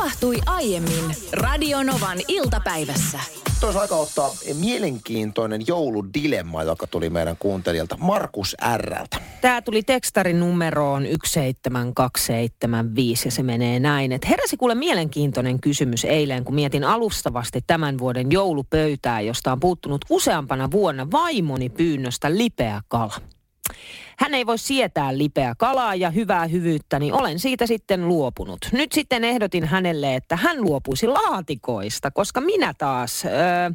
tapahtui aiemmin Radionovan iltapäivässä. Tuossa aika ottaa mielenkiintoinen jouludilemma, joka tuli meidän kuuntelijalta Markus Rltä. Tämä tuli tekstarin numeroon 17275 ja se menee näin. Että heräsi kuule mielenkiintoinen kysymys eilen, kun mietin alustavasti tämän vuoden joulupöytää, josta on puuttunut useampana vuonna vaimoni pyynnöstä lipeä kala. Hän ei voi sietää lipeä kalaa ja hyvää hyvyyttä, niin olen siitä sitten luopunut. Nyt sitten ehdotin hänelle, että hän luopuisi laatikoista, koska minä taas, öö,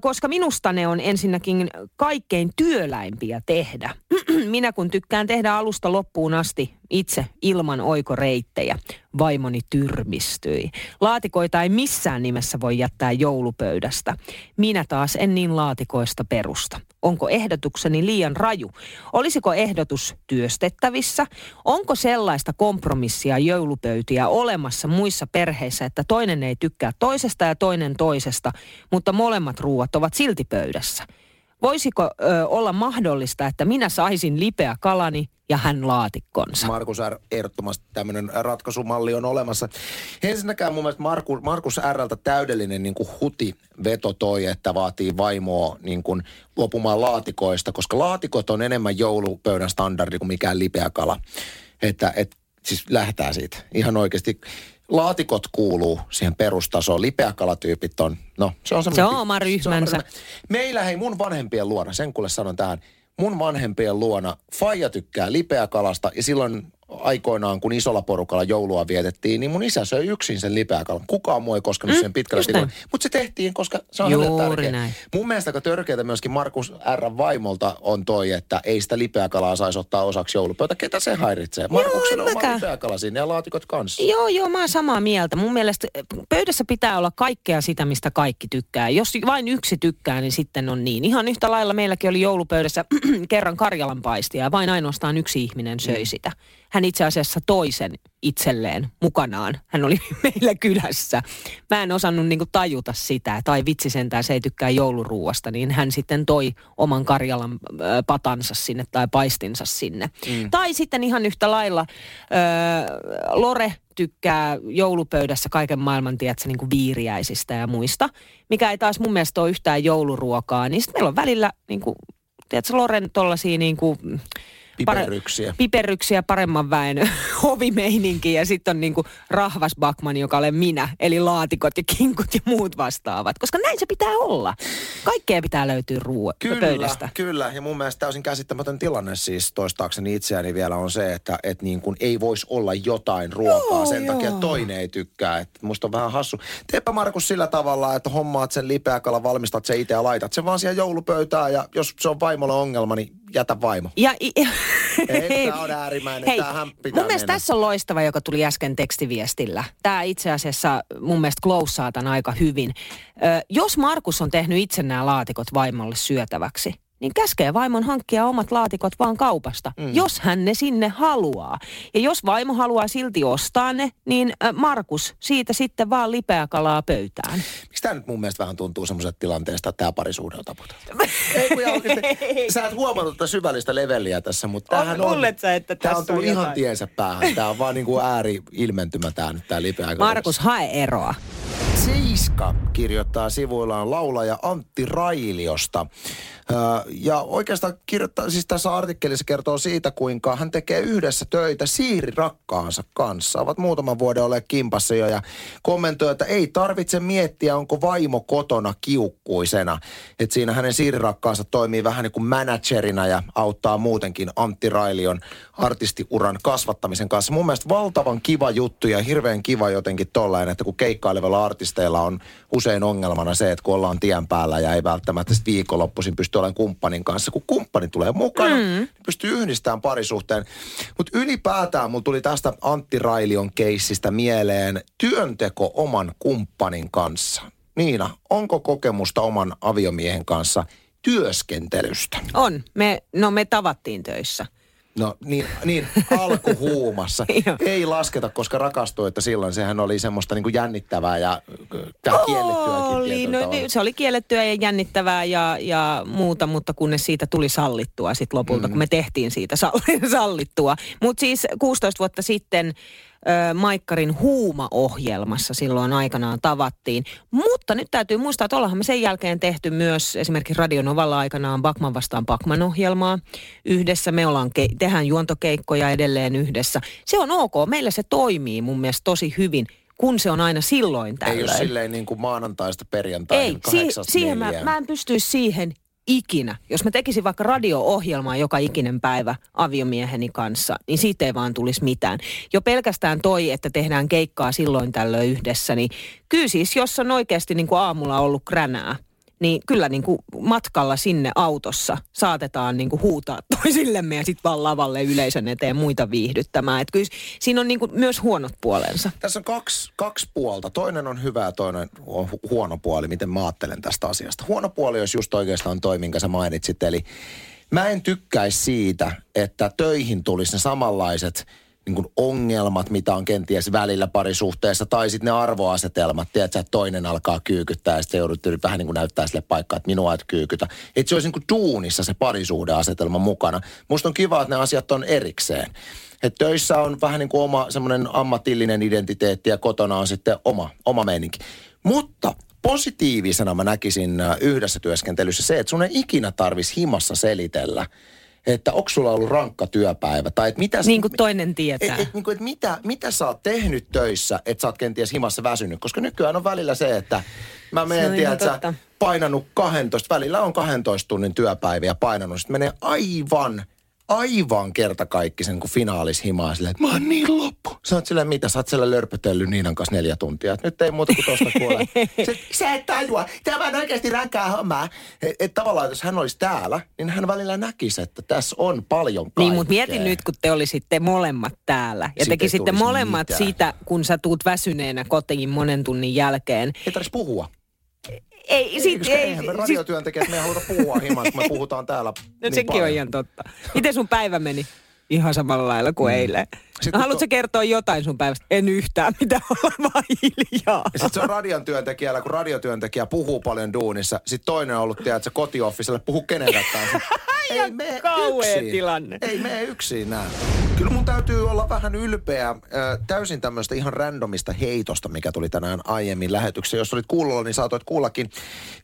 koska minusta ne on ensinnäkin kaikkein työläimpiä tehdä. minä kun tykkään tehdä alusta loppuun asti itse ilman oikoreittejä. Vaimoni tyrmistyi. Laatikoita ei missään nimessä voi jättää joulupöydästä. Minä taas en niin laatikoista perusta. Onko ehdotukseni liian raju? Olisiko ehdotus työstettävissä? Onko sellaista kompromissia joulupöytiä olemassa muissa perheissä, että toinen ei tykkää toisesta ja toinen toisesta, mutta molemmat ruuat ovat silti pöydässä? Voisiko ö, olla mahdollista, että minä saisin lipeä kalani ja hän laatikkonsa? Markus R. ehdottomasti tämmöinen ratkaisumalli on olemassa. Ensinnäkään mun mielestä Markus, Markus Rltä täydellinen niin kuin huti veto toi, että vaatii vaimoa niin kuin luopumaan laatikoista, koska laatikot on enemmän joulupöydän standardi kuin mikään lipeä kala. Että et, siis lähdetään siitä ihan oikeasti laatikot kuuluu siihen perustasoon. Lipeäkalatyypit on, no se on Se on oma ryhmänsä. Meillä hei mun vanhempien luona, sen kuule sanon tähän, mun vanhempien luona Faija tykkää lipeäkalasta ja silloin aikoinaan, kun isolla porukalla joulua vietettiin, niin mun isä söi yksin sen lipeäkalan. Kukaan muu ei koskenut mm, sen pitkällä Mutta se tehtiin, koska se on Juuri tärkeä. näin. Mun mielestä aika törkeätä myöskin Markus R. vaimolta on toi, että ei sitä lipeäkalaa saisi ottaa osaksi joulupöytä. Ketä se häiritsee? Markuksen en oma mäkään. lipeäkala sinne ja laatikot kanssa. Joo, joo, mä oon samaa mieltä. Mun mielestä pöydässä pitää olla kaikkea sitä, mistä kaikki tykkää. Jos vain yksi tykkää, niin sitten on niin. Ihan yhtä lailla meilläkin oli joulupöydässä kerran karjalanpaistia ja vain ainoastaan yksi ihminen söi Mm. sitä. Hän itse asiassa toisen itselleen mukanaan. Hän oli meillä kylässä. Mä en osannut niinku tajuta sitä, tai vitsi sentään se ei tykkää jouluruuasta, niin hän sitten toi oman Karjalan ö, patansa sinne tai paistinsa sinne. Mm. Tai sitten ihan yhtä lailla ö, Lore tykkää joulupöydässä kaiken maailman, tiedätkö, niin kuin viiriäisistä ja muista, mikä ei taas mun mielestä ole yhtään jouluruokaa, niin sitten meillä on välillä, niin kuin, tiedätkö, Loren tollasia niin kuin, Piperryksiä. piperryksiä paremman väen hovimeininki ja sitten on niinku rahvas Bakman, joka olen minä, eli laatikot ja kinkut ja muut vastaavat. Koska näin se pitää olla. Kaikkea pitää löytyä ruo- Kyllä, pöydästä. kyllä. Ja mun mielestä täysin käsittämätön tilanne siis toistaakseni itseäni vielä on se, että et niin kuin ei voisi olla jotain ruokaa Joo, sen joo. takia, toinen ei tykkää. Et musta on vähän hassu. Teepä Markus sillä tavalla, että hommaat sen lipeäkalan, valmistat sen itse ja laitat sen vaan siihen joulupöytään ja jos se on vaimolle ongelma, niin jätä vaimo. Ja, i- Ei, tää on äärimmäinen. Hei, Tämähän pitää mun mielestä mennä. tässä on loistava, joka tuli äsken tekstiviestillä. Tämä itse asiassa mun mielestä kloussaa tämän aika hyvin. Ö, jos Markus on tehnyt itse nämä laatikot vaimolle syötäväksi, niin käskee vaimon hankkia omat laatikot vaan kaupasta, mm. jos hän ne sinne haluaa. Ja jos vaimo haluaa silti ostaa ne, niin ö, Markus siitä sitten vaan lipeä kalaa pöytään. Miksi tämä nyt mun mielestä vähän tuntuu semmoiselta tilanteesta, että tämä parisuhde on taputeltu? Ei kun oikeasti, sä et huomannut tätä syvällistä leveliä tässä, mutta tämähän on... luulet sä, että Tää on tässä on tullut ihan tiensä päähän. Tämä on vaan niin kuin ääri-ilmentymä tämä nyt, tämä lipeä. Markus, hae eroa. Seiska kirjoittaa sivuillaan laulaja Antti Railiosta. Ja oikeastaan kirjoittaa, siis tässä artikkelissa kertoo siitä, kuinka hän tekee yhdessä töitä Siiri rakkaansa kanssa. Ovat muutaman vuoden olleet kimpassa jo ja kommentoi, että ei tarvitse miettiä, onko vaimo kotona kiukkuisena. Että siinä hänen Siiri rakkaansa toimii vähän niin kuin managerina ja auttaa muutenkin Antti Railion artistiuran kasvattamisen kanssa. Mun mielestä valtavan kiva juttu ja hirveän kiva jotenkin tollainen, että kun keikkailevilla artisteilla on usein ongelmana se, että kun ollaan tien päällä ja ei välttämättä sit viikonloppuisin pysty olemaan kumppanin kanssa. Kun kumppani tulee mukana, mm. niin pystyy yhdistämään parisuhteen. Mutta ylipäätään mulla tuli tästä Antti Railion keissistä mieleen työnteko oman kumppanin kanssa. Niina, onko kokemusta oman aviomiehen kanssa työskentelystä? On. Me, no me tavattiin töissä. No niin, niin alkuhuumassa. Ei lasketa, koska rakastui, että silloin sehän oli semmoista niin kuin jännittävää ja kiellettyäkin Oli, no, tavalla. niin, se oli kiellettyä ja jännittävää ja, ja muuta, mutta kunnes siitä tuli sallittua sitten lopulta, mm. kun me tehtiin siitä sall- sallittua. Mutta siis 16 vuotta sitten ö, Maikkarin huuma-ohjelmassa silloin aikanaan tavattiin. Mutta nyt täytyy muistaa, että ollaanhan me sen jälkeen tehty myös esimerkiksi Radionovalla aikanaan Bakman vastaan Bakman-ohjelmaa. Yhdessä me ollaan, ke- tehdään juontokeikkoja edelleen yhdessä. Se on ok, meillä se toimii mun mielestä tosi hyvin kun se on aina silloin tällöin. Ei ole silleen niin kuin maanantaista perjantaihin Ei, si- siihen mä, mä en pystyisi siihen ikinä. Jos mä tekisin vaikka radio-ohjelmaa joka ikinen päivä aviomieheni kanssa, niin siitä ei vaan tulisi mitään. Jo pelkästään toi, että tehdään keikkaa silloin tällöin yhdessä, niin kyllä siis, jos on oikeasti niin kuin aamulla ollut kränää, niin kyllä niin kuin matkalla sinne autossa saatetaan niin kuin huutaa toisillemme ja sitten vaan lavalle yleisön eteen muita viihdyttämään. Että kyllä siinä on niin kuin myös huonot puolensa. Tässä on kaksi, kaksi puolta. Toinen on hyvä ja toinen on hu- huono puoli, miten mä ajattelen tästä asiasta. Huono puoli olisi just oikeastaan toi, minkä sä mainitsit. Eli mä en tykkäisi siitä, että töihin tulisi ne samanlaiset niin kuin ongelmat, mitä on kenties välillä parisuhteessa, tai sitten ne arvoasetelmat, tiedätkö, että toinen alkaa kyykyttää, ja sitten joudut vähän niin kuin näyttää sille paikkaa, että minua et kyykytä. Että se olisi niin kuin duunissa se parisuhdeasetelma mukana. Musta on kiva, että ne asiat on erikseen. Että töissä on vähän niin kuin oma semmoinen ammatillinen identiteetti ja kotona on sitten oma, oma meininki. Mutta positiivisena mä näkisin äh, yhdessä työskentelyssä se, että sun ei ikinä tarvisi himassa selitellä, että onko sulla ollut rankka työpäivä tai että mitä... Niin kuin toinen tietää. Et, et, niin kuin, että mitä, mitä sä oot tehnyt töissä, että sä oot kenties himassa väsynyt. Koska nykyään on välillä se, että mä menen, on tiedät, sä painanut 12, välillä on 12 tunnin työpäiviä painanut. Sitten menee aivan, aivan kertakaikkisen kuin finaalis himaa silleen, että mä oon niin loppu. Sä oot silleen, mitä? Sä oot siellä lörpötellyt Niinan kanssa neljä tuntia. Et nyt ei muuta kuin tosta kuule. Se, sä et tajua. Tämä on oikeasti rankkaa hommaa. Et, et tavallaan, jos hän olisi täällä, niin hän välillä näkisi, että tässä on paljon kaikkea. Niin, mutta mietin nyt, kun te olisitte molemmat täällä ja Siitä ei tekisitte molemmat mitään. siitä, kun sä tuut väsyneenä kotiin monen tunnin jälkeen. Ei tarvitsisi puhua. Ei, sit, ei, eihän me siis, radiotyöntekijät, me ei haluta puhua himaan, kun me puhutaan täällä no niin sekin paljon. on ihan totta. Miten sun päivä meni? Ihan samalla lailla kuin mm. eilen. Sitten No, haluatko to- kertoa jotain sun päivästä? En yhtään, mitä olla vaan hiljaa. Ja sitten se on radion työntekijällä, kun radiotyöntekijä puhuu paljon duunissa. Sitten toinen on ollut, tiedätkö, kotioffiselle puhu kenenkään kanssa. ei mene yksin. tilanne. Ei mene yksin näin. Kyllä mun täytyy olla vähän ylpeä äh, täysin tämmöistä ihan randomista heitosta, mikä tuli tänään aiemmin lähetyksessä. Jos olit kuulolla, niin saatoit kuullakin.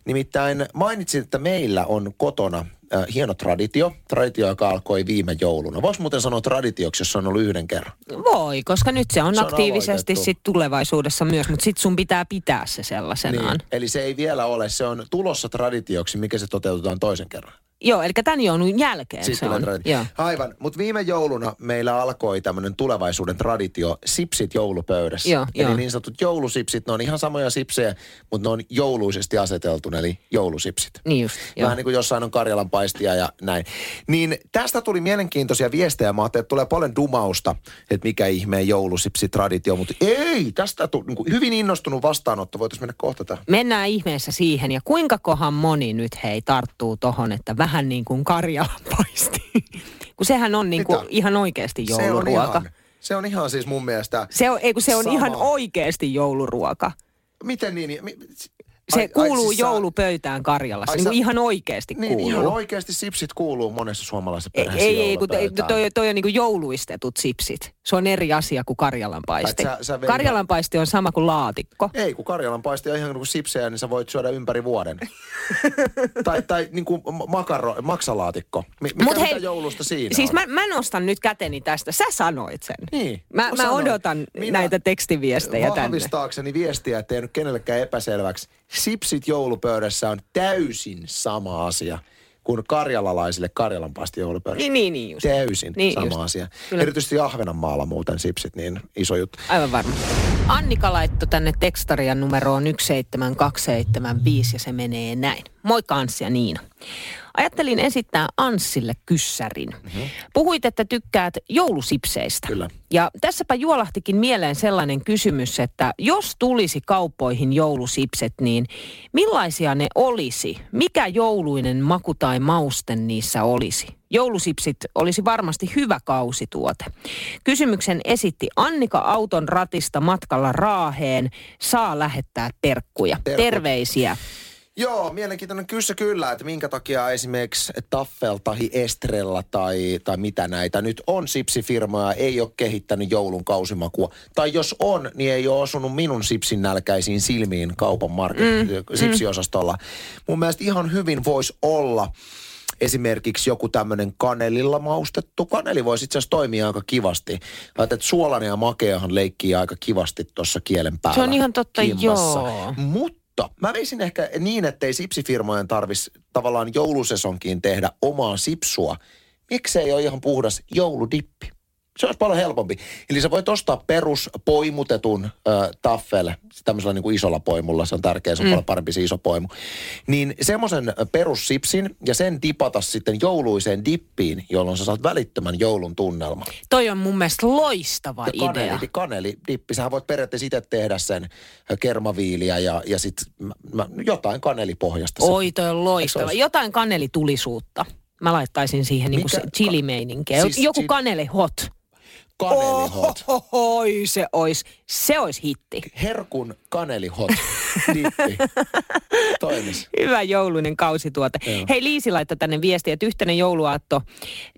Nimittäin mainitsin, että meillä on kotona äh, hieno traditio. Traditio, joka alkoi viime jouluna. Voisi muuten sanoa traditioksi, jos se on ollut yhden kerran. Voi, koska nyt se on, Se on aktiivisesti sit tulevaisuudessa myös, mutta sit sun pitää pitää se sellaisenaan. Niin, eli se ei vielä ole, se on tulossa traditioksi, mikä se toteutetaan toisen kerran. Joo, eli tämän joulun jälkeen Siis se on. traditio. Joo. Aivan, mutta viime jouluna meillä alkoi tämmöinen tulevaisuuden traditio, sipsit joulupöydässä. Joo, eli joo. niin sanotut joulusipsit, ne on ihan samoja sipsejä, mutta ne on jouluisesti aseteltu, eli joulusipsit. Niin just, joo. Vähän niin kuin jossain on Karjalan paistia ja näin. Niin tästä tuli mielenkiintoisia viestejä. Mä ajattelin, että tulee paljon dumausta, että mikä ihmeen joulusipsi-traditio. Mutta ei, tästä tuli niin hyvin innostunut vastaanotto. Voitaisiin mennä kohta tähän. Mennään ihmeessä siihen. Ja kuinka kohan moni nyt hei tarttuu tohon, että vähän niin kuin Karjalan paisti. kun sehän on niin kuin Mitä? ihan oikeasti Se on jouluruoka. ihan, se on ihan siis mun mielestä... Se on, ei kun se on Sama. ihan oikeasti jouluruoka. Miten niin? Mi- Se ai- ai kuuluu siis sä- joulupöytään Karjalassa. Ai Niin sä- ihan oikeasti Niin, kuuluu. ihan oikeasti sipsit kuuluu monessa suomalaisessa perheessä ei, ei, kun toi, joulupöytään. toi, toi on niin kuin jouluistetut sipsit. Se on eri asia kuin Karjalan paisti. Ai, sä- sä veikkaat- Karjalan paisti on sama kuin laatikko. Ei, kun Karjalan paisti on ihan niin kuin sipsejä, niin sä voit syödä ympäri vuoden. tai tai niin kuin makaro, maksalaatikko. Mi- Mikä Mut hei, joulusta siinä Siis on? mä, mä nostan nyt käteni tästä. Sä sanoit sen. Niin, Mä, mä mä sanoin. odotan Minä näitä tekstiviestejä tänne. Vahvistaakseni viestiä, ettei nyt kenellekään epäselväksi. Sipsit joulupöydässä on täysin sama asia kuin karjalalaisille karjalanpaisti joulupöydässä. Niin, niin, niin just. Täysin Niin sama just. asia. Kyllä. Erityisesti Ahvenanmaalla muuten sipsit, niin iso juttu. Aivan varma. Annika laittoi tänne tekstarian numeroon 17275 ja se menee näin. Moikka Anssi ja Niina. Ajattelin esittää Anssille kyssärin. Mm-hmm. Puhuit, että tykkäät joulusipseistä. Kyllä. Ja tässäpä juolahtikin mieleen sellainen kysymys, että jos tulisi kauppoihin joulusipset, niin millaisia ne olisi? Mikä jouluinen maku tai mauste niissä olisi? Joulusipsit olisi varmasti hyvä kausituote. Kysymyksen esitti Annika auton ratista matkalla Raaheen. Saa lähettää terkkuja. Terkut. Terveisiä. Joo, mielenkiintoinen kyssä kyllä, että minkä takia esimerkiksi Taffel tai Estrella tai, tai mitä näitä nyt on sipsifirmoja, ei ole kehittänyt joulun kausimakua. Tai jos on, niin ei ole osunut minun sipsin nälkäisiin silmiin kaupan market, mm, sipsiosastolla. Mun mielestä ihan hyvin voisi olla esimerkiksi joku tämmöinen kanelilla maustettu. Kaneli voisi itse asiassa toimia aika kivasti. Ajattelet, että suolainen ja makeahan leikkii aika kivasti tuossa kielen päällä. Se on ihan totta, kimpassa. joo. Mutta mä veisin ehkä niin, ettei sipsifirmojen tarvitsisi tavallaan joulusesonkiin tehdä omaa sipsua. Miksei ole ihan puhdas jouludippi? Se olisi paljon helpompi. Eli sä voit ostaa perus poimutetun äh, taffel, tämmöisellä niin kuin isolla poimulla, se on tärkeä, se on mm. paljon parempi se iso poimu. Niin semmoisen perussipsin ja sen dipata sitten jouluiseen dippiin, jolloin sä saat välittömän joulun tunnelman. Toi on mun mielestä loistava Ja idea. kaneli, kanelidippi, sähän voit periaatteessa itse tehdä sen kermaviiliä ja, ja sitten jotain kanelipohjasta. Oi, toi on loistava. olisi? Jotain kanelitulisuutta. Mä laittaisin siihen niinku se Mikä- chilimeininkiä. Siis Joku chili- kaneli hot. Kanelihot. Oi, se ois, se ois hitti. Herkun kanelihot dippi. Toimis. Hyvä jouluinen kausituote. Joo. Hei Liisi laittoi tänne viestiä, että yhtenä jouluaatto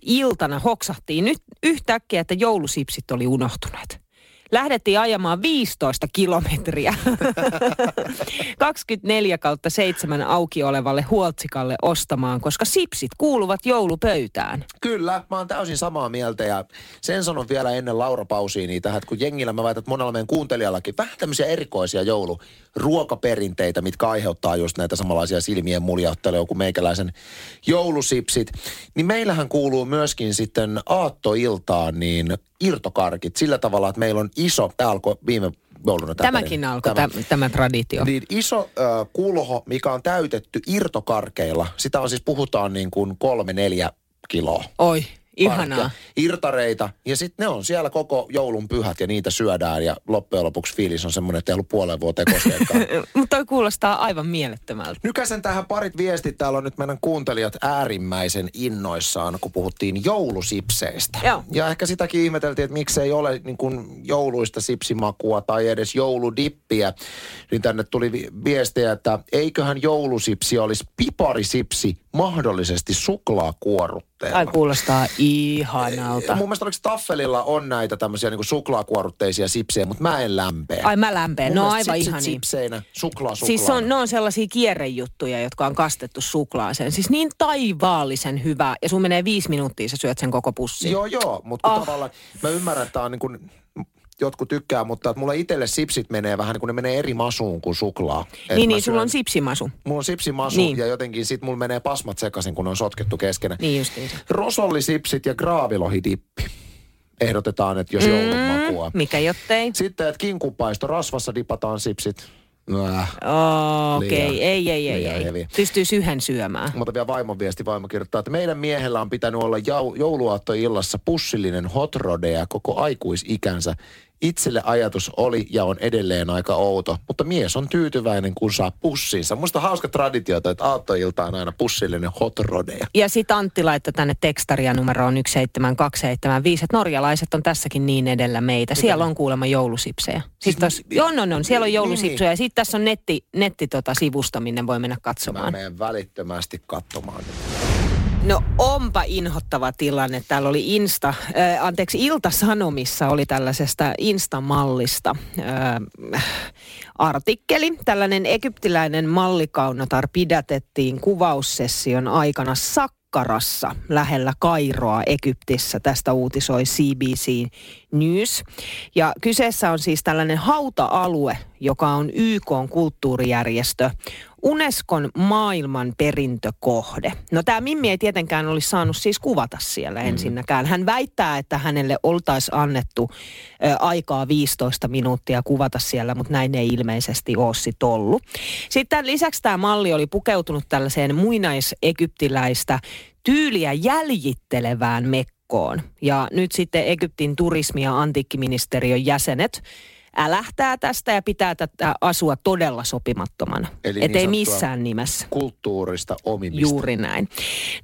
iltana hoksahtiin nyt yhtäkkiä, että joulusipsit oli unohtuneet. Lähdettiin ajamaan 15 kilometriä 24 kautta 7 auki olevalle huoltsikalle ostamaan, koska sipsit kuuluvat joulupöytään. Kyllä, mä oon täysin samaa mieltä ja sen sanon vielä ennen Laura Pausiini tähän, että kun jengillä mä väitän, että monella meidän kuuntelijallakin vähän tämmöisiä erikoisia jouluruokaperinteitä, mitkä aiheuttaa just näitä samanlaisia silmien muljautteluja kuin meikäläisen joulusipsit, niin meillähän kuuluu myöskin sitten aattoiltaan niin irtokarkit sillä tavalla, että meillä on iso, tämä alkoi viime jouluna. tämä Tämäkin alkoi, Tämä- tämä, tämä traditio. niin iso äh, kulho, mikä on täytetty irtokarkeilla, sitä on siis puhutaan niin kuin kolme, neljä kiloa. Oi, ihanaa. Irtareita. Ja sitten ne on siellä koko joulun pyhät ja niitä syödään. Ja loppujen lopuksi fiilis on semmoinen, että ei ollut puoleen vuoteen koskeekaan. Mutta toi kuulostaa aivan mielettömältä. Nykäsen tähän parit viestit. Täällä on nyt meidän kuuntelijat äärimmäisen innoissaan, kun puhuttiin joulusipseistä. Joo. Ja ehkä sitäkin ihmeteltiin, että miksei ole niin kuin jouluista sipsimakua tai edes jouludippiä. Niin tänne tuli vi- viestejä, että eiköhän joulusipsi olisi piparisipsi mahdollisesti suklaakuorutteella. Ai kuulostaa ihanalta. Mun mielestä oliko Taffelilla on näitä tämmöisiä niin suklaakuorutteisia sipsejä, mutta mä en lämpeä. Ai mä lämpeen, Mun no aivan ihania. sipseinä, suklaa suklaa. Siis on, ne on sellaisia kierrejuttuja, jotka on kastettu suklaaseen. Siis niin taivaallisen hyvä. Ja sun menee viisi minuuttia, sä syöt sen koko pussin. Joo, joo, mutta oh. tavallaan mä ymmärrän, että tää on niin kuin, jotkut tykkää, mutta että mulla itselle sipsit menee vähän niin kuin ne menee eri masuun kuin suklaa. Et niin, niin, sulla syön- on sipsimasu. Mulla on sipsimasu Niin. ja jotenkin sit mulla menee pasmat sekaisin, kun ne on sotkettu keskenään. Niin justiinsa. Rosollisipsit ja graavilohidippi. Ehdotetaan, että jos mm. joulun makua. Mikä jottei? Sitten, että kinkupaisto rasvassa dipataan sipsit. Äh. Okei, okay. Ei, ei, ei, ei. hevi. Pystyisi yhden syömään. Mutta vielä vaimon viesti, vaimo kirjoittaa, että meidän miehellä on pitänyt olla jau, jouluaattoillassa pussillinen hot rodea koko aikuisikänsä. Itselle ajatus oli ja on edelleen aika outo, mutta mies on tyytyväinen, kun saa pussinsa. Musta hauska traditio, että aattoilta on aina pussillinen hot rodea. Ja sitten Antti laittoi tänne tekstaria numeroon 17275, että norjalaiset on tässäkin niin edellä meitä. Siellä on kuulemma joulusipsejä. Siis tos, joo, on, on, on. Siellä on niin, joulusipsuja ja sitten tässä on netti, netti tota sivusta, minne voi mennä Mä katsomaan. menen välittömästi katsomaan. No onpa inhottava tilanne. Täällä oli Insta, äh, anteeksi Ilta-Sanomissa oli tällaisesta Insta-mallista äh, artikkeli. Tällainen egyptiläinen mallikaunotar pidätettiin kuvaussession aikana Sakkarassa lähellä Kairoa Egyptissä. Tästä uutisoi CBC News. Ja kyseessä on siis tällainen hauta-alue, joka on YK kulttuurijärjestö. Unescon maailman perintökohde. No tämä Mimmi ei tietenkään olisi saanut siis kuvata siellä ensinnäkään. Hän väittää, että hänelle oltaisiin annettu ö, aikaa 15 minuuttia kuvata siellä, mutta näin ei ilmeisesti ole sit ollut. Sitten lisäksi tämä malli oli pukeutunut tällaiseen muinaisegyptiläistä tyyliä jäljittelevään mekkoon. Ja nyt sitten Egyptin turismi- ja antiikkiministeriön jäsenet älähtää tästä ja pitää tätä asua todella sopimattomana. Eli ei niin sanottua missään nimessä. Kulttuurista omimista. Juuri näin.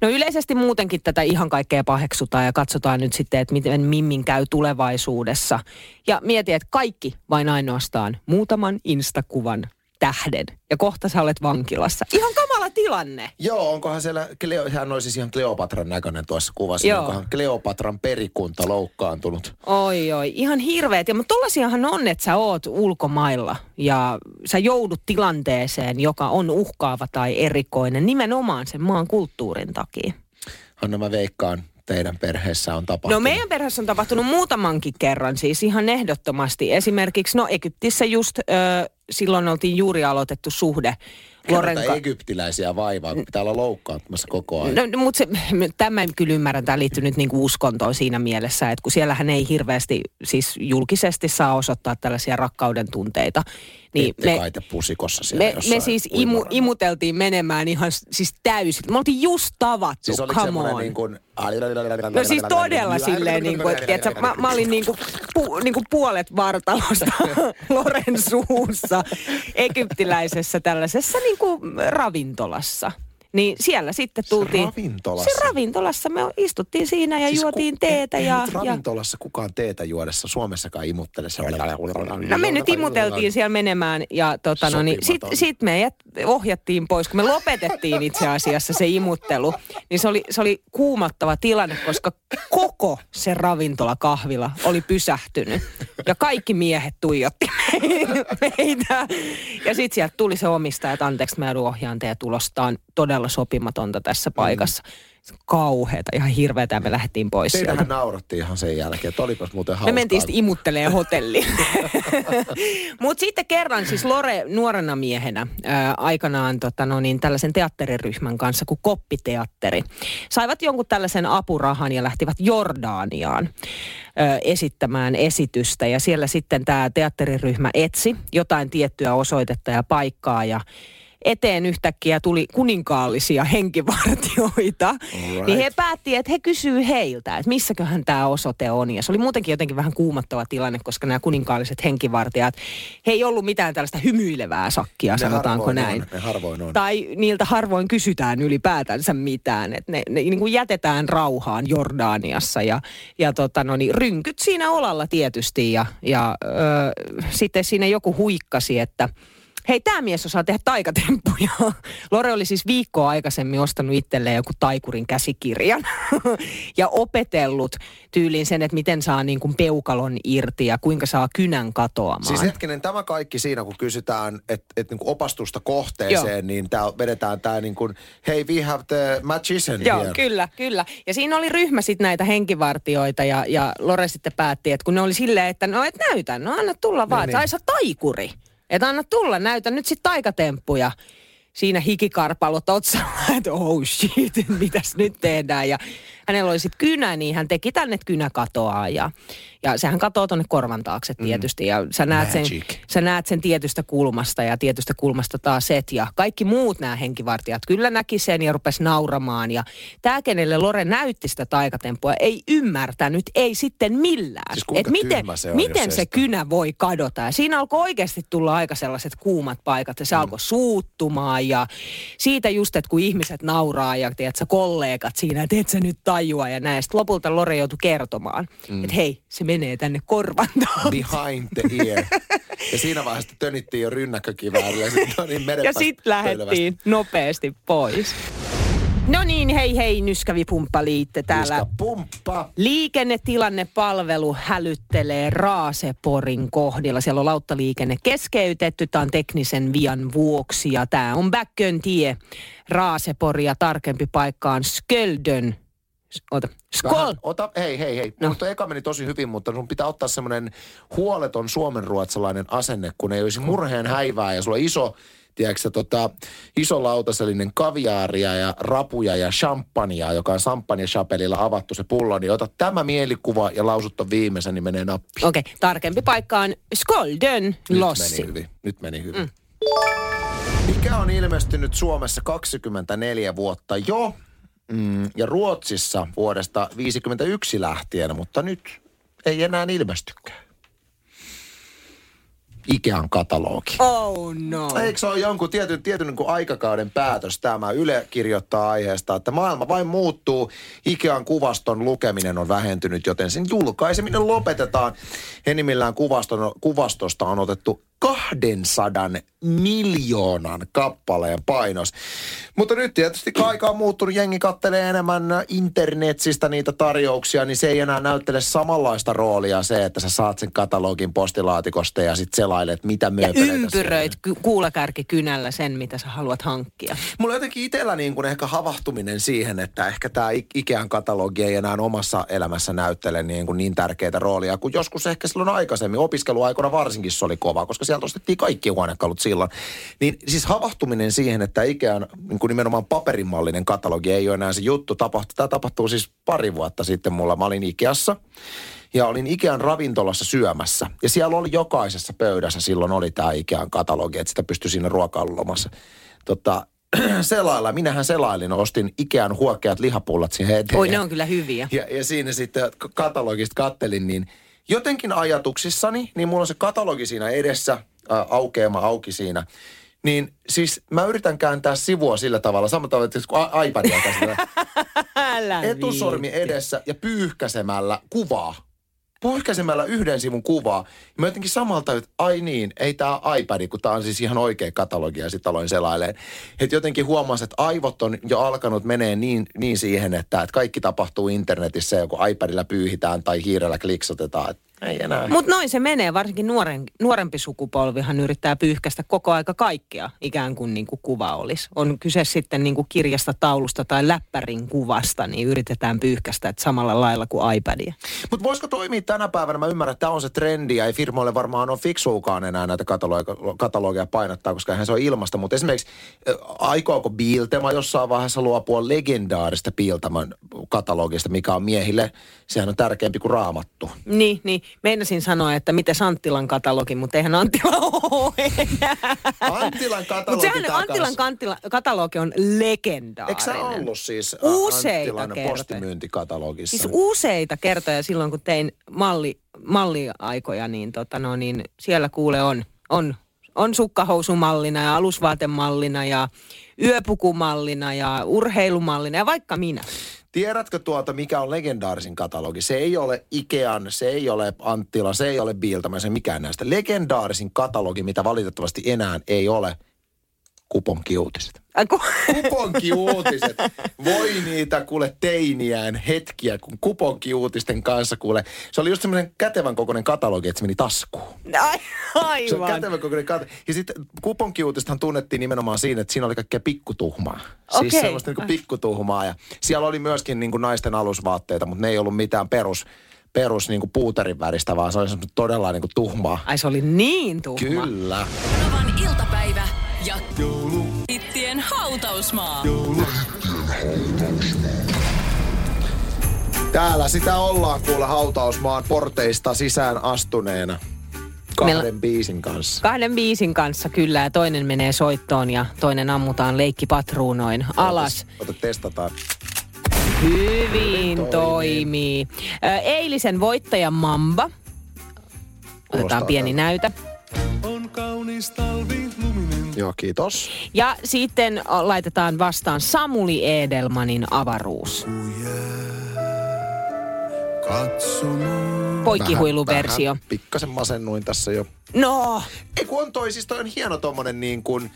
No yleisesti muutenkin tätä ihan kaikkea paheksutaan ja katsotaan nyt sitten, että miten Mimmin käy tulevaisuudessa. Ja mieti, että kaikki vain ainoastaan muutaman instakuvan tähden ja kohta sä olet vankilassa. Ihan kamala tilanne. Joo, onkohan siellä, Kleo, hän olisi siis ihan Kleopatran näköinen tuossa kuvassa. Joo. Onkohan Kleopatran perikunta loukkaantunut? Oi, oi, ihan hirveet. Ja, mutta tollasiahan on, että sä oot ulkomailla ja sä joudut tilanteeseen, joka on uhkaava tai erikoinen nimenomaan sen maan kulttuurin takia. Hanna, mä veikkaan, teidän perheessä on tapahtunut. No meidän perheessä on tapahtunut muutamankin kerran siis ihan ehdottomasti. Esimerkiksi no Egyptissä just ö, silloin oltiin juuri aloitettu suhde. Ka- egyptiläisiä vaivaa, kun pitää olla loukkaantumassa koko ajan. No, mutta se, tämä kyllä ymmärrän, tämä liittyy nyt niinku uskontoon siinä mielessä, että kun siellähän ei hirveästi siis julkisesti saa osoittaa tällaisia rakkauden tunteita. Niin Ette me, kai te pusikossa siellä me, me siis imu, imuteltiin menemään ihan siis täysin. Me oltiin just tavattu, Siis come on. niin kuin... No siis todella silleen, niin kuin, että mä, mä olin niin kuin, pu, niin kuin puolet vartalosta Loren suussa egyptiläisessä tällaisessa niin kuin ravintolassa. Niin siellä sitten tultiin... ravintolassa? Se ravintolassa. Me istuttiin siinä ja siis juotiin ku- teetä. ei, ja, ei nyt ja, ravintolassa kukaan teetä juodessa Suomessakaan imuttele. Se No me nyt imuteltiin siellä menemään ja tota, no, niin, sit, sit meidät ohjattiin pois, kun me lopetettiin itse asiassa se imuttelu. Niin se oli, se oli kuumottava tilanne, koska koko se ravintolakahvila oli pysähtynyt. Ja kaikki miehet tuijotti meitä. Ja sitten sieltä tuli se omistaja, että anteeksi mä joudun ohjaan teidät ulos. Todella sopimatonta tässä paikassa. Kauheeta, ihan hirveetä ja me lähdettiin pois sieltä. Teidähän nauratti ihan sen jälkeen, että olipas muuten hauskaa. Me mentiin sitten imuttelee hotelliin. Mutta sitten kerran siis Lore nuorena miehenä ää, aikanaan tota, no niin, tällaisen teatteriryhmän kanssa kuin Koppiteatteri. Saivat jonkun tällaisen apurahan ja lähtivät Jordaaniaan ää, esittämään esitystä. Ja siellä sitten tämä teatteriryhmä etsi jotain tiettyä osoitetta ja paikkaa ja eteen yhtäkkiä tuli kuninkaallisia henkivartioita. Alright. Niin he päätti, että he kysyy heiltä, että missäköhän tämä osoite on. Ja se oli muutenkin jotenkin vähän kuumottava tilanne, koska nämä kuninkaalliset henkivartijat, he ei ollut mitään tällaista hymyilevää sakkia, Ne sanotaanko näin. On, ne harvoin on. Tai niiltä harvoin kysytään ylipäätänsä mitään. Et ne, ne niin kuin jätetään rauhaan Jordaniassa ja, ja tota, no niin, rynkyt siinä olalla tietysti. Ja, ja ö, sitten siinä joku huikkasi, että hei, tämä mies osaa tehdä taikatemppuja. Lore oli siis viikkoa aikaisemmin ostanut itselleen joku taikurin käsikirjan ja opetellut tyyliin sen, että miten saa niin kuin peukalon irti ja kuinka saa kynän katoamaan. Siis hetkinen, tämä kaikki siinä, kun kysytään että et niinku opastusta kohteeseen, Joo. niin tää vedetään tämä niin kuin, hei, we have the magician Joo, here. kyllä, kyllä. Ja siinä oli ryhmä sitten näitä henkivartioita ja, ja Lore sitten päätti, että kun ne oli silleen, että no et näytä, no anna tulla vaan, Niin, että ai sä taikuri. Että anna tulla, näytä nyt sitten taikatemppuja. Siinä hikikarpalot otsalla, että oh shit, mitäs nyt tehdään. Ja hänellä oli sitten kynä, niin hän teki tänne että kynä katoaa. Ja, ja sehän katoo tuonne korvan taakse tietysti. Ja sä näet, sen, Magic. sä näet sen tietystä kulmasta ja tietystä kulmasta taas set. Ja kaikki muut nämä henkivartijat kyllä näki sen ja rupes nauramaan. Ja tämä, kenelle Lore näytti sitä taikatempua, ei ymmärtänyt, ei sitten millään. Siis kuinka Et miten, se on, miten se kynä voi kadota. Ja siinä alkoi oikeasti tulla aika sellaiset kuumat paikat ja se Mm. alkoi suuttumaan. Ja siitä just, että kun ihmiset nauraa ja tiedätkö, kollegat siinä, että et sä nyt tajua ja näin. Sitten lopulta Lore joutui kertomaan, mm. että hei, se menee tänne korvan. Behind the ear. ja siinä vaiheessa tönittiin jo rynnäkkökivääriä. Ja sitten no niin, Ja sitten lähdettiin nopeasti pois. No niin, hei hei, Nyskävi Pumppaliitte täällä. Viska pumppa. Liikennetilannepalvelu hälyttelee Raaseporin kohdilla. Siellä on lauttaliikenne keskeytetty. Tämä on teknisen vian vuoksi ja tämä on Bäckön tie. Raasepori ja tarkempi paikka on Sköldön. Ota. Skol. Vähän, ota, hei, hei, hei. No. Tuo eka meni tosi hyvin, mutta sun pitää ottaa semmoinen huoleton suomenruotsalainen asenne, kun ei olisi murheen häivää ja sulla on iso, tiedätkö, tota, iso lautasellinen kaviaaria ja rapuja ja champagnea, joka on champagne-chapelilla avattu se pullo, niin ota tämä mielikuva ja lausut ton viimeisen, niin menee nappi. Okei, okay, tarkempi paikka on Skoldön Nyt Lossi. meni hyvin. Nyt meni hyvin. Mm. Mikä on ilmestynyt Suomessa 24 vuotta jo mm, ja Ruotsissa vuodesta 51 lähtien, mutta nyt ei enää ilmestykään. Ikean katalogi. Oh no. Eikö se ole jonkun tietyn, tietyn niin kuin aikakauden päätös tämä? Yle kirjoittaa aiheesta, että maailma vain muuttuu. Ikean kuvaston lukeminen on vähentynyt, joten sen julkaiseminen lopetetaan. Enimmillään kuvaston, kuvastosta on otettu 200 miljoonan kappaleen painos. Mutta nyt tietysti kun aika on muuttunut, jengi kattelee enemmän internetsistä niitä tarjouksia, niin se ei enää näyttele samanlaista roolia se, että sä saat sen katalogin postilaatikosta ja sitten selailet, mitä Ja mööpeleitä ympyröit ky- kuulakärki kynällä sen, mitä sä haluat hankkia. Mulla on jotenkin itsellä niin kuin ehkä havahtuminen siihen, että ehkä tämä Ikean katalogi ei enää omassa elämässä näyttele niin, kuin niin tärkeää roolia, kuin joskus ehkä silloin aikaisemmin. Opiskeluaikana varsinkin se oli kova, koska sieltä ostettiin kaikki huonekalut silloin. Niin siis havahtuminen siihen, että Ikean niin kuin nimenomaan paperimallinen katalogi ei ole enää se juttu. Tapahtuu, tämä tapahtuu siis pari vuotta sitten mulla. Mä olin Ikeassa ja olin Ikean ravintolassa syömässä. Ja siellä oli jokaisessa pöydässä silloin oli tämä Ikean katalogi, että sitä pystyi siinä ruokailulomassa tota, selailla. Minähän selailin, ostin Ikean huokeat lihapullat siihen eteen. Oi, ne on kyllä hyviä. Ja, ja siinä sitten katalogista kattelin, niin jotenkin ajatuksissani, niin mulla on se katalogi siinä edessä, ää, aukeama auki siinä. Niin siis mä yritän kääntää sivua sillä tavalla, samalla tavalla, että kun a- iPadia käsitellään, etusormi viitti. edessä ja pyyhkäsemällä kuvaa. Pyyhkäsemällä yhden sivun kuvaa. Ja mä jotenkin samalta, että ai niin, ei tämä iPad, kun tämä on siis ihan oikea katalogi ja sitten aloin selailemaan. Että jotenkin huomasin, että aivot on jo alkanut menee niin, niin siihen, että, että kaikki tapahtuu internetissä ja kun iPadilla pyyhitään tai hiirellä kliksotetaan. Että ei enää. Mutta noin se menee, varsinkin nuoren, nuorempi sukupolvihan yrittää pyyhkästä koko aika kaikkea, ikään kuin, niin kuin kuva olisi. On kyse sitten niin kuin kirjasta, taulusta tai läppärin kuvasta, niin yritetään pyyhkästä että samalla lailla kuin iPadia. Mutta voisiko toimia tänä päivänä? Mä ymmärrän, että tämä on se trendi ja ei firmoille varmaan ole fiksuukaan enää näitä katalogeja, katalogeja painottaa, koska eihän se on ilmasta. Mutta esimerkiksi aikooko Biiltema jossain vaiheessa luopua legendaarista Biiltaman katalogista, mikä on miehille, sehän on tärkeämpi kuin raamattu. Niin, niin. Meinasin sanoa, että miten Anttilan katalogi, mutta eihän Anttila ole enää. Anttilan katalogi Mutta sehän takas. Anttilan kantila, katalogi on legendaarinen. Eikö se ollut siis ä, Useita Anttilan? Siis useita kertoja silloin, kun tein malli, malliaikoja, niin, tota no, niin siellä kuule on, on, on sukkahousumallina ja alusvaatemallina ja yöpukumallina ja urheilumallina ja vaikka minä. Tiedätkö tuota, mikä on legendaarisin katalogi? Se ei ole Ikean, se ei ole Anttila, se ei ole Biiltama, se mikään näistä. Legendaarisin katalogi, mitä valitettavasti enää ei ole, kuponkiuutiset. Kuponkiuutiset. Voi niitä kuule teiniään hetkiä, kun kuponkiuutisten kanssa kuule. Se oli just semmoinen kätevän kokoinen katalogi, että se meni taskuun. ai, Se on aivan. kätevän kokoinen katalogi. Ja sitten kuponkiuutistahan tunnettiin nimenomaan siinä, että siinä oli kaikkea pikkutuhmaa. Siis Okei. semmoista niinku pikkutuhmaa. Ja siellä oli myöskin niinku naisten alusvaatteita, mutta ne ei ollut mitään perus, perus niinku puuterin väristä, vaan se oli semmoista todella niinku tuhmaa. Ai se oli niin tuhma. Kyllä. Novan iltapäivä ja Hittien hautausmaa. Täällä sitä ollaan kuule hautausmaan porteista sisään astuneena. Kahden Meillä- biisin kanssa. Kahden biisin kanssa kyllä ja toinen menee soittoon ja toinen ammutaan leikkipatruunoin alas. Ota testataan. Hyvin toimii. toimii. Ö, Eilisen voittaja Mamba. Otetaan Kuulostaa pieni tältä. näytä. On kaunis talvi. Joo, kiitos. Ja sitten laitetaan vastaan Samuli Edelmanin avaruus. Katsomaan. Poikkihuiluversio. Vähän, vähän pikkasen masennuin tässä jo. No, Ei kun on toi, siis toi on hieno tommonen niin kuin,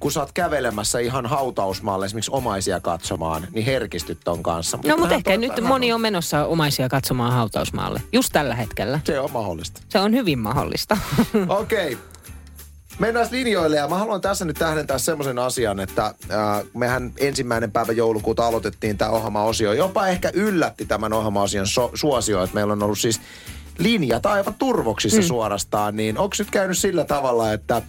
kun sä oot kävelemässä ihan hautausmaalle esimerkiksi omaisia katsomaan, niin herkistyt ton kanssa. no mutta vähän ehkä toi- nyt vähän moni on menossa omaisia katsomaan hautausmaalle. Just tällä hetkellä. Se on mahdollista. Se on hyvin mahdollista. Okei. Okay. Mennään linjoille ja mä haluan tässä nyt tähdentää semmoisen asian, että äh, mehän ensimmäinen päivä joulukuuta aloitettiin tämä ohjelma-osio. Jopa ehkä yllätti tämän ohjelma-osion so- suosio, että meillä on ollut siis linjat aivan turvoksissa mm. suorastaan. Niin onko nyt käynyt sillä tavalla, että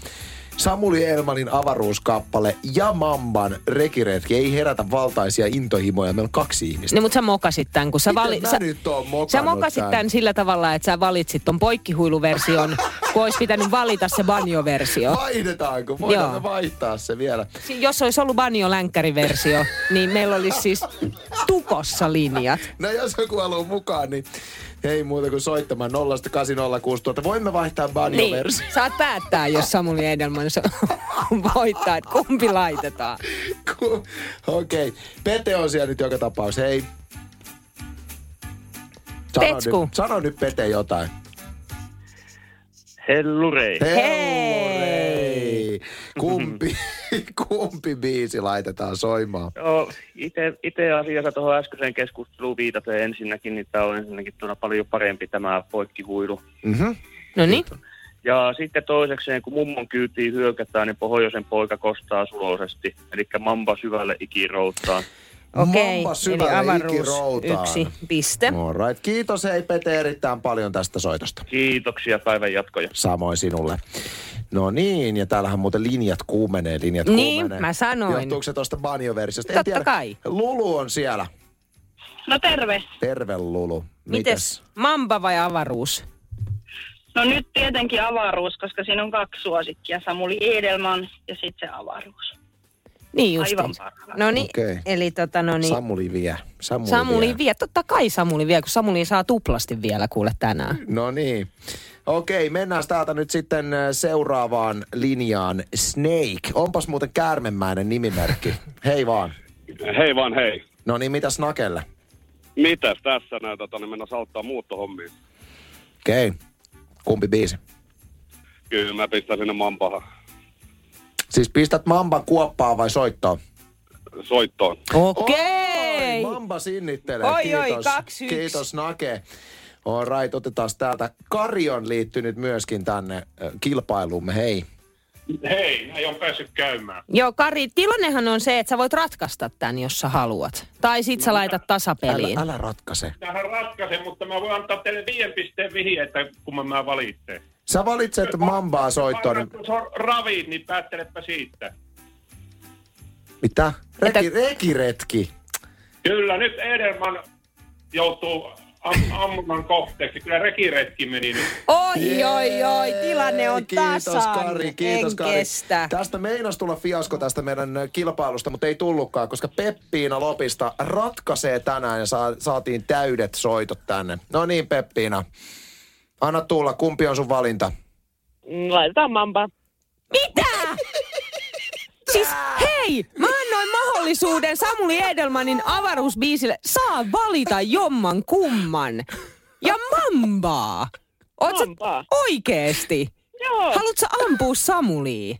Samuli Elmanin avaruuskappale ja Mamban rekiretki ei herätä valtaisia intohimoja. Meillä on kaksi ihmistä. niin mutta sä mokasit tämän, kun sä, Miten vali, sä, sä mokasit tämän sillä tavalla, että sä valitsit ton poikkihuiluversion, kun olisi pitänyt valita se banjoversio. Vaihdetaanko? Voidaan Joo. vaihtaa se vielä. Si- Jos olisi ollut banjo-länkkäriversio, niin meillä olisi siis tukossa linjat. No jos joku haluaa mukaan, niin ei muuta kuin soittamaan 0806000. Voimme vaihtaa Niin, banjoversi. saat päättää, jos Samuli Edelman so- voittaa, että kumpi laitetaan. Okei. Okay. Pete on siellä nyt joka tapauksessa. Hei. Sano Petsku. nyt, sano nyt Pete jotain. Hellurei. Hei! Kumpi, kumpi biisi laitetaan soimaan? Joo, ite, ite asiassa tuohon äskeiseen keskusteluun viitaten ensinnäkin, niin tämä on ensinnäkin tuona paljon parempi tämä poikkihuilu. Mm-hmm. No niin. Ja sitten toisekseen, kun mummon kyytiin hyökätään, niin pohjoisen poika kostaa suloisesti. Eli mamba syvälle ikiroutaan. Okei, Mamba eli syvälle avaruus ikiroutaan. yksi piste. All right. Kiitos hei Pete erittäin paljon tästä soitosta. Kiitoksia päivän jatkoja. Samoin sinulle. No niin, ja täällähän muuten linjat kuumenee, linjat Niin, kuumenee. mä sanoin. Johtuuko se tuosta banjoversiosta? En Totta tiedä. kai. Lulu on siellä. No terve. Terve Lulu. Mites, mamba vai avaruus? No nyt tietenkin avaruus, koska siinä on kaksi suosikkia. Samuli Edelman ja sitten se avaruus. Niin just. Aivan parhaat. No niin, Okei. eli tota no niin. Samuli vie. Samuli, Samuli vie. vie. Totta kai Samuli vie, kun Samuli saa tuplasti vielä kuule tänään. No niin. Okei, mennään täältä nyt sitten äh, seuraavaan linjaan. Snake. Onpas muuten käärmemäinen nimimerkki. Hei vaan. Hei vaan hei. No niin, mitäs Nakelle? Mitäs tässä näin, tota, niin mennään auttaa muuttohommiin. Okei. Kumpi biisi? Kyllä mä pistän sinne mampahan Siis pistät Mamban kuoppaa vai soittoon? soittoon. Okei. Oi, Mamba sinnittelee. Oi, oi, Kiitos. kaksi, yksi. Kiitos Nake. All right, otetaan täältä. Kari on liittynyt myöskin tänne kilpailuumme. Hei. Hei, ei on päässyt käymään. Joo, Kari, tilannehan on se, että sä voit ratkaista tämän, jos sä haluat. Tai sit sä laitat tasapeliin. Älä, älä ratkaise. Tähän ratkaisen, mutta mä voin antaa teille viiden pisteen vihje, että kun mä, mä valitsen. Sä valitset Mambaa soittoon. Niin... Jos on ravit, niin päättelepä siitä. Mitä? Reki, Että- rekiretki. Kyllä, nyt Edelman joutuu am, ammunnan kohteeksi. Kyllä rekiretki meni nyt. Oi, oi, oi, tilanne on kiitos, tasan. Kari, kiitos en Kari. kestä. Tästä meinas tulla fiasko tästä meidän kilpailusta, mutta ei tullutkaan, koska Peppiina Lopista ratkaisee tänään ja saa, saatiin täydet soitot tänne. No niin, Peppiina. Anna tulla, kumpi on sun valinta? Laitetaan mamba. Mitä? Siis hei, mä annoin mahdollisuuden Samuli Edelmanin avaruusbiisille. Saa valita jomman kumman. Ja mambaa. Oot sä Mambaa. oikeesti? Joo, Haluatko ampua Samulia?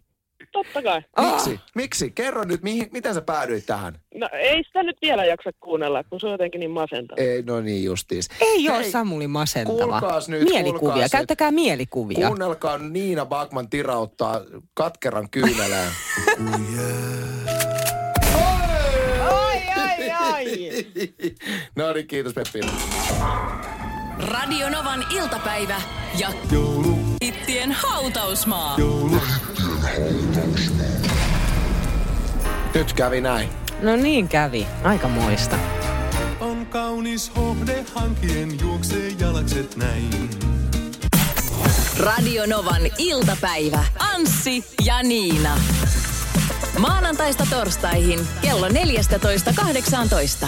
Totta kai. Miksi? Miksi? Kerro nyt, mihin, miten sä päädyit tähän? No ei sitä nyt vielä jaksa kuunnella, kun se on jotenkin niin masentava. Ei, no niin justiis. Ei ole Hei, Samuli masentava. kuulkaas nyt, Mielikuvia, kuulkaas nyt. käyttäkää mielikuvia. Kuunnelkaa Niina Bakman tirauttaa katkeran kyyneleen. Ai, ai, ai. no niin, kiitos Peppiina. Radio Novan iltapäivä ja Ittien hautausmaa. Nyt kävi näin. No niin kävi. Aika moista. On kaunis hohde hankien juoksee jalakset näin. Radio Novan iltapäivä. Anssi ja Niina. Maanantaista torstaihin kello 14.18.